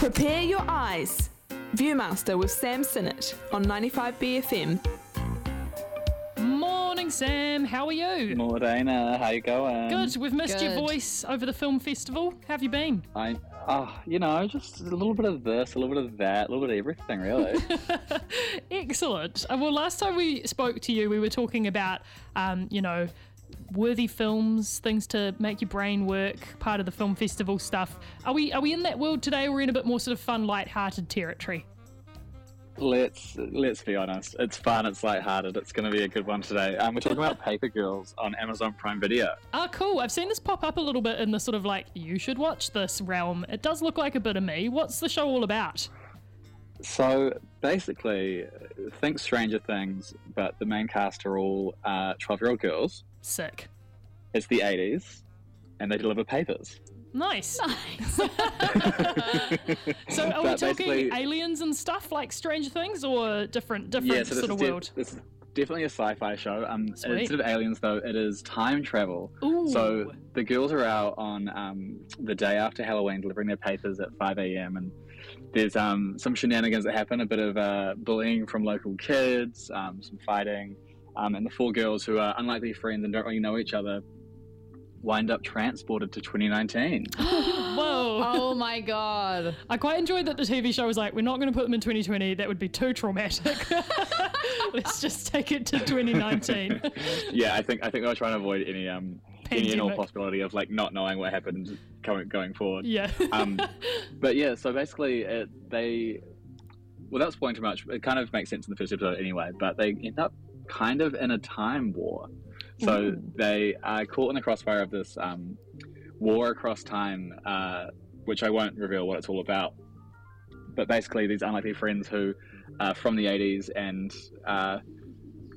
Prepare your eyes. Viewmaster with Sam Sinnott on 95BFM. Morning, Sam. How are you? Morena, how you going? Good. We've missed your voice over the film festival. How have you been? I, oh, you know, just a little bit of this, a little bit of that, a little bit of everything, really. Excellent. Uh, well, last time we spoke to you, we were talking about, um, you know, worthy films, things to make your brain work, part of the film festival stuff. Are we are we in that world today? Or we're in a bit more sort of fun, light-hearted territory. let's let's be honest. It's fun. It's lighthearted. It's going to be a good one today. Um, we're talking about Paper Girls on Amazon Prime Video. Ah, cool. I've seen this pop up a little bit in the sort of like you should watch this realm. It does look like a bit of me. What's the show all about? So basically, think Stranger Things, but the main cast are all twelve-year-old girls. Sick. It's the '80s, and they deliver papers. Nice. so are we talking aliens and stuff like Stranger Things or different different yeah, so sort of de- world? this is definitely a sci-fi show. Um, Sweet. instead of aliens, though, it is time travel. Ooh. So the girls are out on um, the day after Halloween delivering their papers at 5 a.m. and there's um, some shenanigans that happen, a bit of uh, bullying from local kids, um, some fighting, um, and the four girls who are unlikely friends and don't really know each other wind up transported to 2019. Whoa. Oh my god. I quite enjoyed that the TV show was like, we're not going to put them in 2020. That would be too traumatic. Let's just take it to 2019. yeah, I think I think they were trying to avoid any um any and all possibility of like not knowing what happened going going forward. yeah. um, but yeah, so basically, it, they, without spoiling too much, it kind of makes sense in the first episode anyway. But they end up kind of in a time war. So Ooh. they are caught in the crossfire of this um, war across time, uh, which I won't reveal what it's all about. But basically, these unlikely friends who are from the 80s and uh,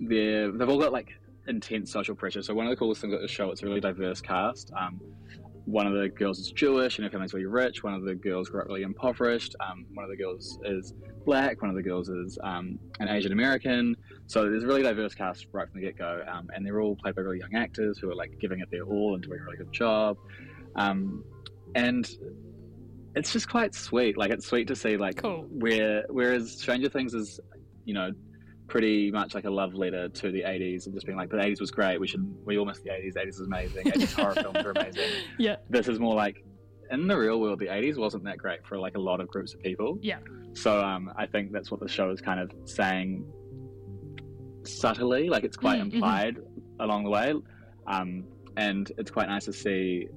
they're, they've all got like intense social pressure. So one of the coolest things about the show, it's a really diverse cast. Um, one of the girls is Jewish and her family's really rich. One of the girls grew up really impoverished. Um, one of the girls is black. One of the girls is um, an Asian American. So there's a really diverse cast right from the get go, um, and they're all played by really young actors who are like giving it their all and doing a really good job. Um, and it's just quite sweet. Like it's sweet to see like Cool. where whereas Stranger Things is, you know, pretty much like a love letter to the 80s and just being like the 80s was great. We should we all miss the 80s. 80s is amazing. 80s horror films are amazing. yeah. This is more like in the real world, the 80s wasn't that great for like a lot of groups of people. Yeah. So um, I think that's what the show is kind of saying subtly, like it's quite Mm, mhm. implied along the way. Um, and it's quite nice to see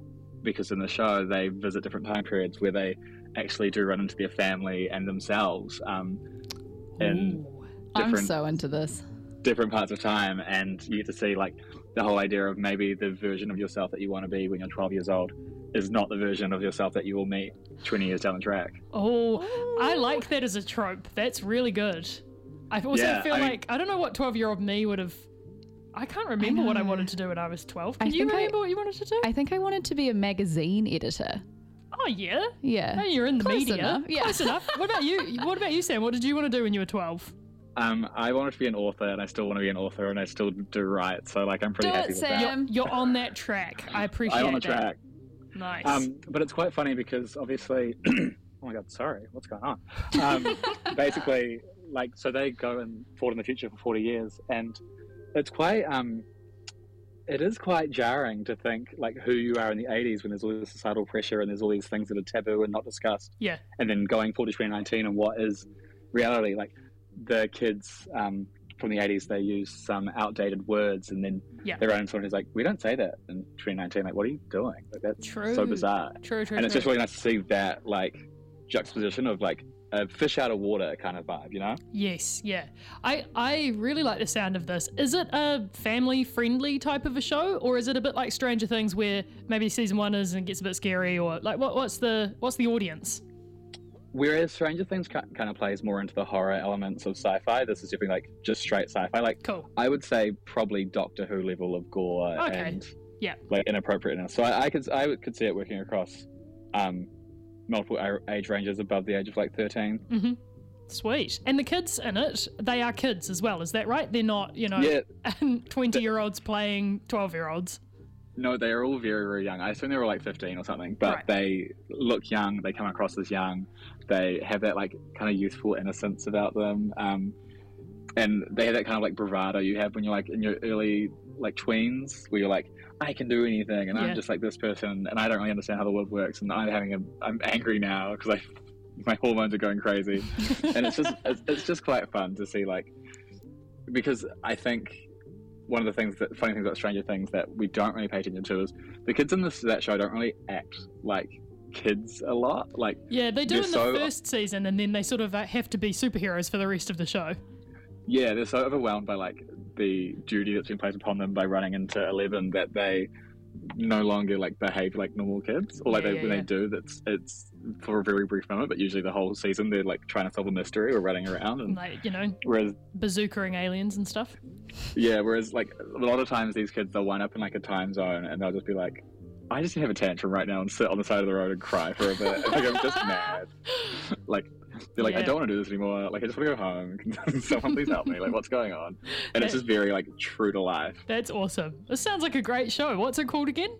because in the show they visit different time periods where they actually do run into their family and themselves um, in Ooh. I'm different so into this. different parts of time, and you get to see like the whole idea of maybe the version of yourself that you want to be when you're 12 years old is not the version of yourself that you will meet 20 years down the track. Oh, I like that as a trope. That's really good. I also Yeah, feel I mean- like I don't know what 12 year old me would have. I can't remember what I wanted to do when I was 12. I Can you think I- remember what you wanted to do? I think I wanted to be a magazine editor. oh yeah. Yeah. No, you're in the Close media. enough, yeah. Close enough. What about you? What about you, Sam? What did you want to do when you were 12? Um, I wanted to be an author, and I still want to be an author, and I still do write. So like, I'm pretty Do happy it, with Sam. that. You're on that track. I appreciate I'm on the track. Nice. Um, but it's quite funny because obviously, oh my god, sorry, what's going on? Um, basically, like, so they go and forward in the future for 40 years, and it's quite, um, it is quite jarring to think like who you are in the 80s when there's all this societal pressure and there's all these things that are taboo and not discussed, yeah. and then going forward to 2019 and what is reality. Like, the kids um, from the 80s, they use some outdated words, and then Yeah. their own son who's like, we don't say that in 2019. Like, what are you doing? Like, that's True. so bizarre True, true, and it's true. just really nice to see that like juxtaposition of like a fish out of water kind of vibe, you know? Yes, yeah. I I really like the sound of this. Is it a family friendly type of a show, or is it a bit like Stranger Things, where maybe season one is and gets a bit scary, or like what what's the what's the audience? Whereas Stranger Things kind of plays more into the horror elements of sci-fi. This is definitely like just straight sci-fi. Like Cool. I would say probably Doctor Who level of gore Okay. and Yeah. like inappropriateness. So I, I could I could see it working across um, multiple age ranges above the age of like thirteen. hmm Sweet. And the kids in it, they are kids as well. Is that right? They're not, you know, Yeah, twenty year olds playing twelve year olds. No, they are all very, very young. I assume they were like 15 or something, but Right. they look young. They come across as young. They have that like kind of youthful innocence about them. Um, and they have that kind of like bravado you have when you're like in your early like tweens, where you're like, I can do anything, and Yeah. I'm just like this person, and I don't really understand how the world works, and I'm having a, I'm angry now because I, my hormones are going crazy, and it's just, it's, it's just quite fun to see like, because I think one of the things that funny things about Stranger Things that we don't really pay attention to is the kids in this that show don't really act like kids a lot. Like Yeah, they do in the so- first season, and then they sort of uh, have to be superheroes for the rest of the show. yeah, they're so overwhelmed by like the duty that's been placed upon them by running into Eleven that they no longer like behave like normal kids, or like Yeah, they, yeah, when yeah. they do, that's it's for a very brief moment, but usually the whole season they're like trying to solve a mystery or running around, and Like, you know, whereas bazookaing aliens and stuff. Yeah, whereas like a lot of times these kids they'll wind up in like a time zone and they'll just be like, I just need to have a tantrum right now and sit on the side of the road and cry for a bit. like I'm just mad. Like they're like, I don't want to do this anymore. Like I just want to go home. Can Someone please help me. Like what's going on? And it's just very like true to life. That's awesome. This sounds like a great show. What's it called again?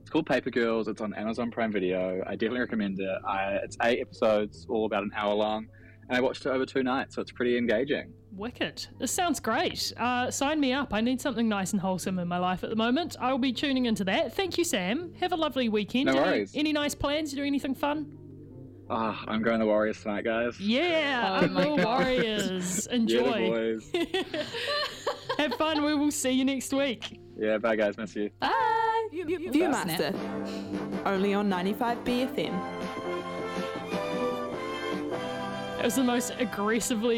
It's called Paper Girls. It's on Amazon Prime Video. I definitely recommend it. I, it's eight episodes, all about an hour long, and I watched it over two nights, so it's pretty engaging. Wicked. This sounds great. Uh, sign me up. I need something nice and wholesome in my life at the moment. I'll be tuning into that. Thank you, Sam. Have a lovely weekend. No Any- worries. Any, nice plans? You do anything fun? Ah, I'm going to the Warriors tonight, guys. Yeah, Oh up my. Warriors. Enjoy. the boys. Have fun. We will see you next week. Yeah, bye guys. Miss you. Bye. Viewmaster. Only on 95 BFM. It was the most aggressively